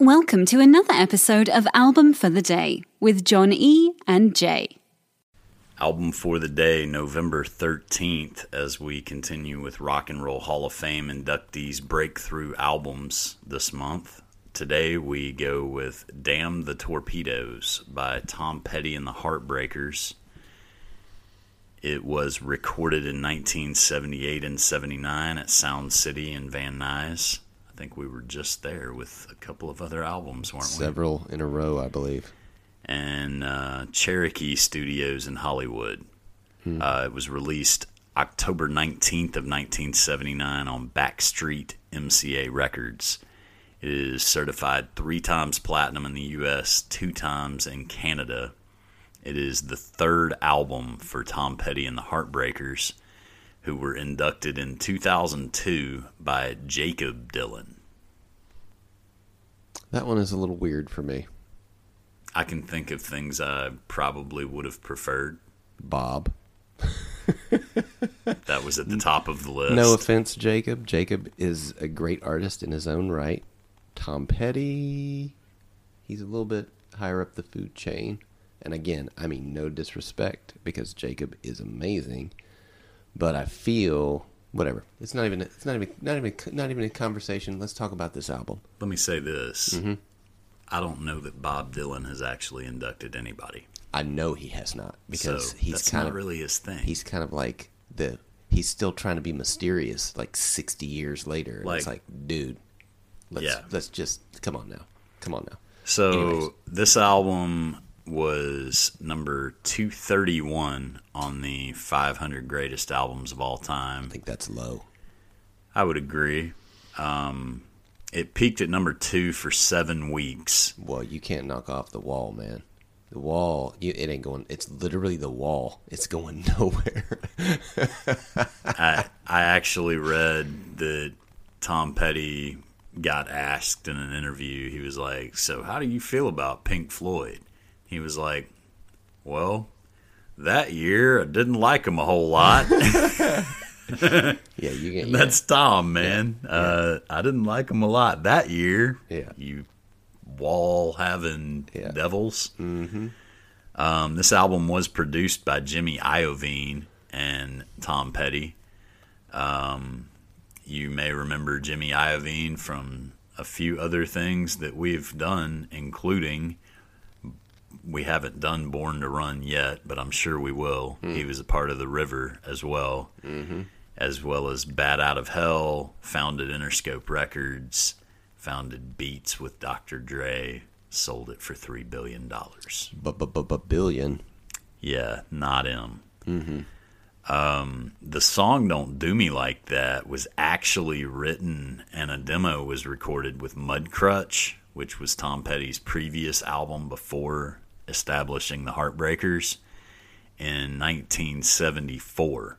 Welcome to another episode of Album for the Day with John E. and Jay. Album for the day, November 13th, as we continue with Rock and Roll Hall of Fame inductees breakthrough albums this month. Today we go with Damn the Torpedoes by Tom Petty and the Heartbreakers. It was recorded in 1978 and 79 at Sound City in Van Nuys. I think we were just there with a couple of other albums, weren't we? Several in a row, I believe. and uh, Cherokee Studios in Hollywood. Uh, it was released October 19th of 1979 on Backstreet MCA Records. It is certified three times platinum in the U.S., two times in Canada. It is the third album for Tom Petty and the Heartbreakers, who were inducted in 2002 by Jakob Dylan. That one is a little weird for me. I can think of things I probably would have preferred. Bob. That was at the top of the list. No offense, Jakob. Jakob is a great artist in his own right. Tom Petty, he's a little bit higher up the food chain. And again, I mean no disrespect because Jakob is amazing, but I feel whatever. It's not even it's not even not even not even a conversation. Let's talk about this album. Let me say this. Mm-hmm. I don't know that Bob Dylan has actually inducted anybody. I know he has not because so he's that's kind not of really his thing. he's kind of like the he's still trying to be mysterious like 60 years later and it's Like- like dude let's Yeah. let's just come on now come on now so anyways. this album was number 231 on the 500 greatest albums of all time. i think that's low I would agree. Um, it peaked at number two for seven weeks. well you can't knock off the wall man the wall you, it ain't going it's literally the wall it's going nowhere I I actually read that Tom Petty got asked in an interview. He was like, "So how do you feel about Pink Floyd?" He was like, "Well, that year I didn't like him a whole lot." yeah you get yeah. That's Tom, man. Uh, I didn't like him a lot that year. Yeah. you wall having Yeah. devils. Mm-hmm. Um, this album was produced by Jimmy Iovine and Tom Petty. Um, you may remember Jimmy Iovine from a few other things that we've done, including we haven't done Born to Run yet, but I'm sure we will. He was a part of the River as well, as well as Bat Out of Hell, founded Interscope Records, founded Beats with Dr. Dre, sold it for three billion dollars. billion Yeah, not him. Um, the song "Don't Do Me Like That" was actually written, and a demo was recorded with Mudcrutch, which was Tom Petty's previous album before establishing the Heartbreakers in 1974.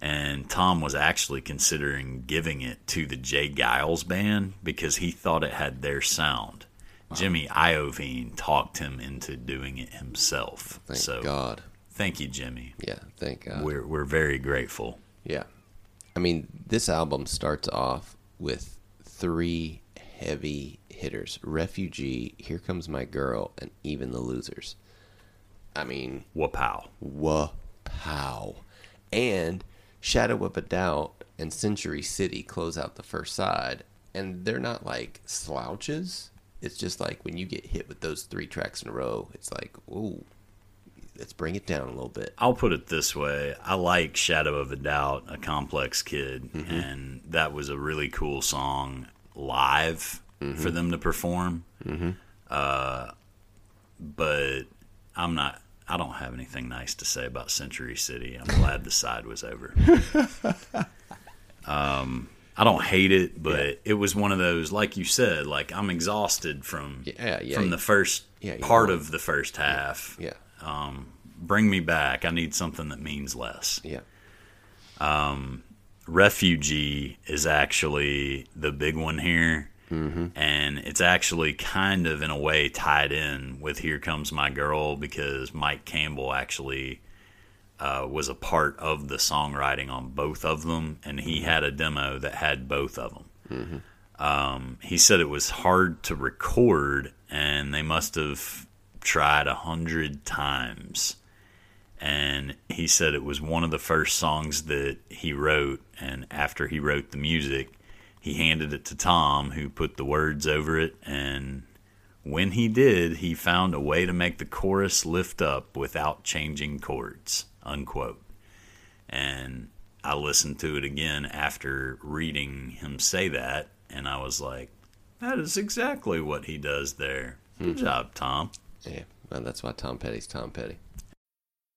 And Tom was actually considering giving it to the J. Geils band because he thought it had their sound. Jimmy Iovine talked him into doing it himself. thank so god Thank you, Jimmy. yeah thank god We're we're very grateful. Yeah. I mean, this album starts off with three heavy hitters Refugee, Here Comes My Girl, and Even the Losers. I mean, Wapow. wha pow. And Shadow of a Doubt and Century City close out the first side. And they're not like slouches. It's just like when you get hit with those three tracks in a row, it's like, ooh, let's bring it down a little bit. I'll put it this way: I like Shadow of a Doubt, a complex kid, mm-hmm. and that was a really cool song live for them to perform. Uh, but I'm not. I don't have anything nice to say about Century City. I'm glad the side was over. um, I don't hate it, but it was one of those, like you said, like I'm exhausted from Yeah, yeah, from the first yeah, part of the first half Yeah. um, bring me back. I need something that means less. Yeah. Refugee is actually the big one here. And it's actually kind of, in a way, tied in with Here Comes My Girl because Mike Campbell actually uh, was a part of the songwriting on both of them. And he had a demo that had both of them. Um, he said it was hard to record, and they must have tried a hundred times. And he said it was one of the first songs that he wrote. And after he wrote the music, he handed it to Tom, who put the words over it. And when he did, he found a way to make the chorus lift up without changing chords. Unquote. And I listened to it again after reading him say that, and I was like, that is exactly what he does there. Good hmm. job, Tom. Yeah, well, that's why Tom Petty's Tom Petty.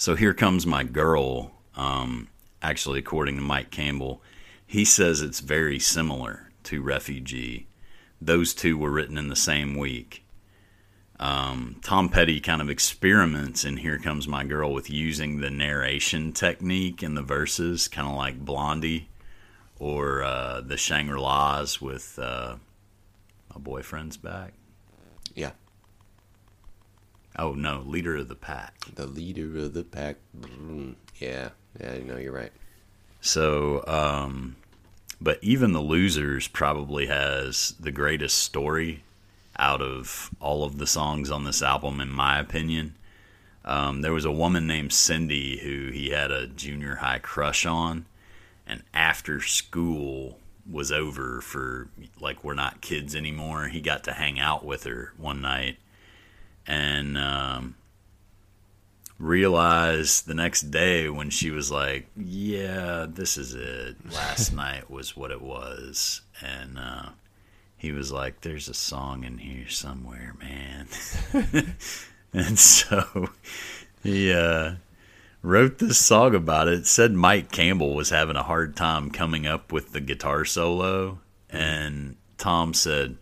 So here comes my girl. Um, actually, according to Mike Campbell, he says it's very similar to Refugee. Those two were written in the same week. Um, Tom Petty kind of experiments in Here Comes My Girl with using the narration technique in the verses, kind of like Blondie or uh, the Shangri-Las with uh, My Boyfriend's Back. Yeah, Oh, no, Leader of the Pack. the leader of the pack. Mm, Yeah, yeah, you know, you're right. So, um, but even the losers probably has the greatest story out of all of the songs on this album, in my opinion. Um, there was a woman named Cindy who he had a junior high crush on, and after school was over for like we're not kids anymore, he got to hang out with her one night, and um, realized the next day when she was like, "Yeah, this is it. Last night was what it was," and uh, he was like, "There's a song in here somewhere, man," and so he uh, wrote this song about it. it. Said Mike Campbell was having a hard time coming up with the guitar solo, and Tom said,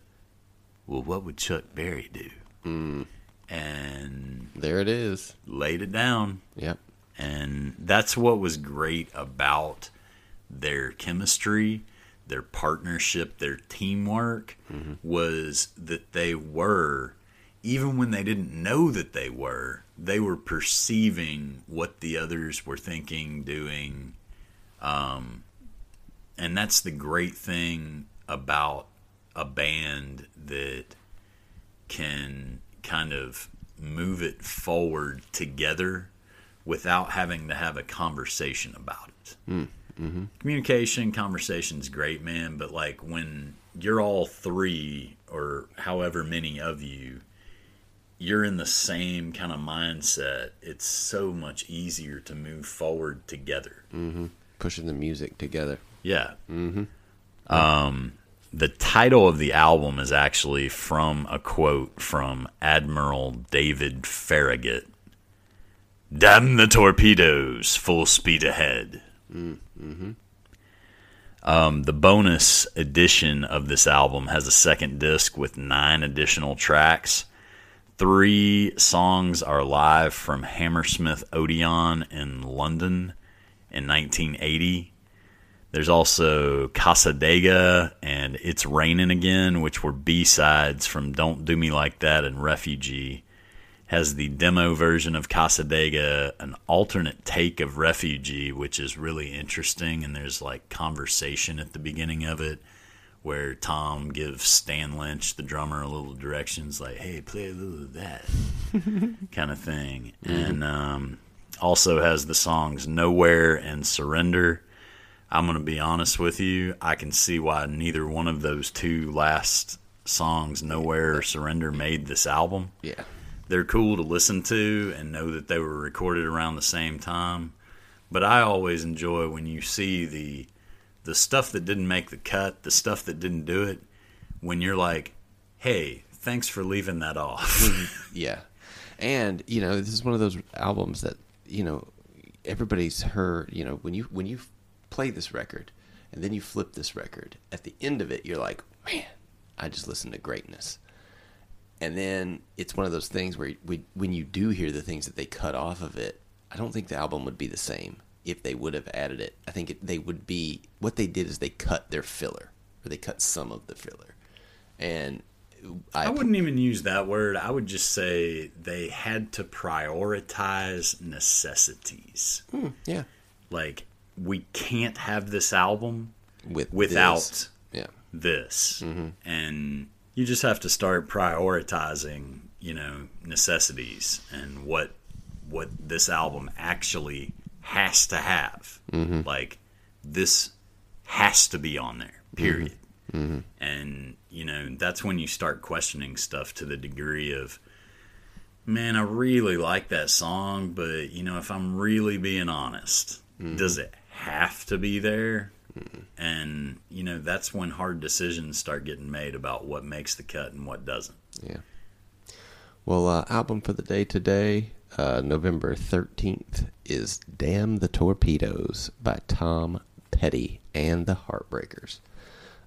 "Well, what would Chuck Berry do?" And There it is. laid it down. Yep. And that's what was great about their chemistry, their partnership, their teamwork was that they were, even when they didn't know that they were, they were perceiving what the others were thinking, doing. Um, and that's the great thing about a band that can kind of move it forward together without having to have a conversation about it. Mm-hmm. Communication, conversation's great, man, but like when you're all three or however many of you, you're in the same kind of mindset. It's so much easier to move forward together. Pushing the music together. Yeah. Mm-hmm. Um, the title of the album is actually from a quote from Admiral David Farragut. Damn the torpedoes, full speed ahead. Um, the bonus edition of this album has a second disc with nine additional tracks. Three songs are live from Hammersmith Odeon in London in 1980. There's also Casa Dega and It's Raining Again, which were B sides from Don't Do Me Like That and Refugee. Has the demo version of Casa Dega, an alternate take of Refugee, which is really interesting. And there's like conversation at the beginning of it where Tom gives Stan Lynch, the drummer, a little directions like, hey, play a little of that kind of thing. And um, also has the songs Nowhere and Surrender. I'm going to be honest with you. I can see why neither one of those two last songs, Nowhere or Surrender, made this album. Yeah. They're cool to listen to and know that they were recorded around the same time. But I always enjoy when you see the the stuff that didn't make the cut, the stuff that didn't do it, when you're like, "Hey, thanks for leaving that off." Yeah. And, you know, this is one of those albums that, you know, everybody's heard, you know, when you when you play this record and then you flip this record, at the end of it you're like, man, I just listened to greatness. And then it's one of those things where we, when you do hear the things that they cut off of it, I don't think the album would be the same if they would have added it. I think it, they would be what they did is they cut their filler or they cut some of the filler. And I, I wouldn't even use that word. I would just say they had to prioritize necessities. Hmm, yeah, Like we can't have this album with without this. yeah, this. Mm-hmm. And you just have to start prioritizing, you know, necessities and what what this album actually has to have. Mm-hmm. Like this has to be on there. Period. Mm-hmm. And you know, that's when you start questioning stuff to the degree of man, I really like that song, but you know, if I'm really being honest, Mm-hmm. does it have to be there? And you know, that's when hard decisions start getting made about what makes the cut and what doesn't. yeah. Well, uh, album for the day today, uh, November thirteenth, is "Damn the Torpedoes" by Tom Petty and the Heartbreakers.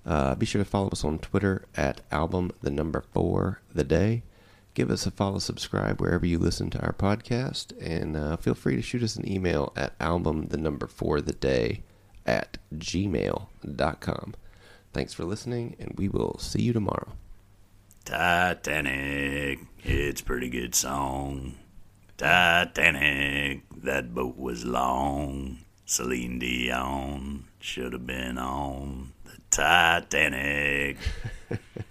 Uh, be sure to follow us on Twitter at album the number four the day. Give us a follow, subscribe wherever you listen to our podcast, and uh, feel free to shoot us an email at album the number for the day at gmail.com. Thanks for listening, and we will see you tomorrow. Titanic, it's a pretty good song. Titanic, that boat was long. Celine Dion should have been on the Titanic.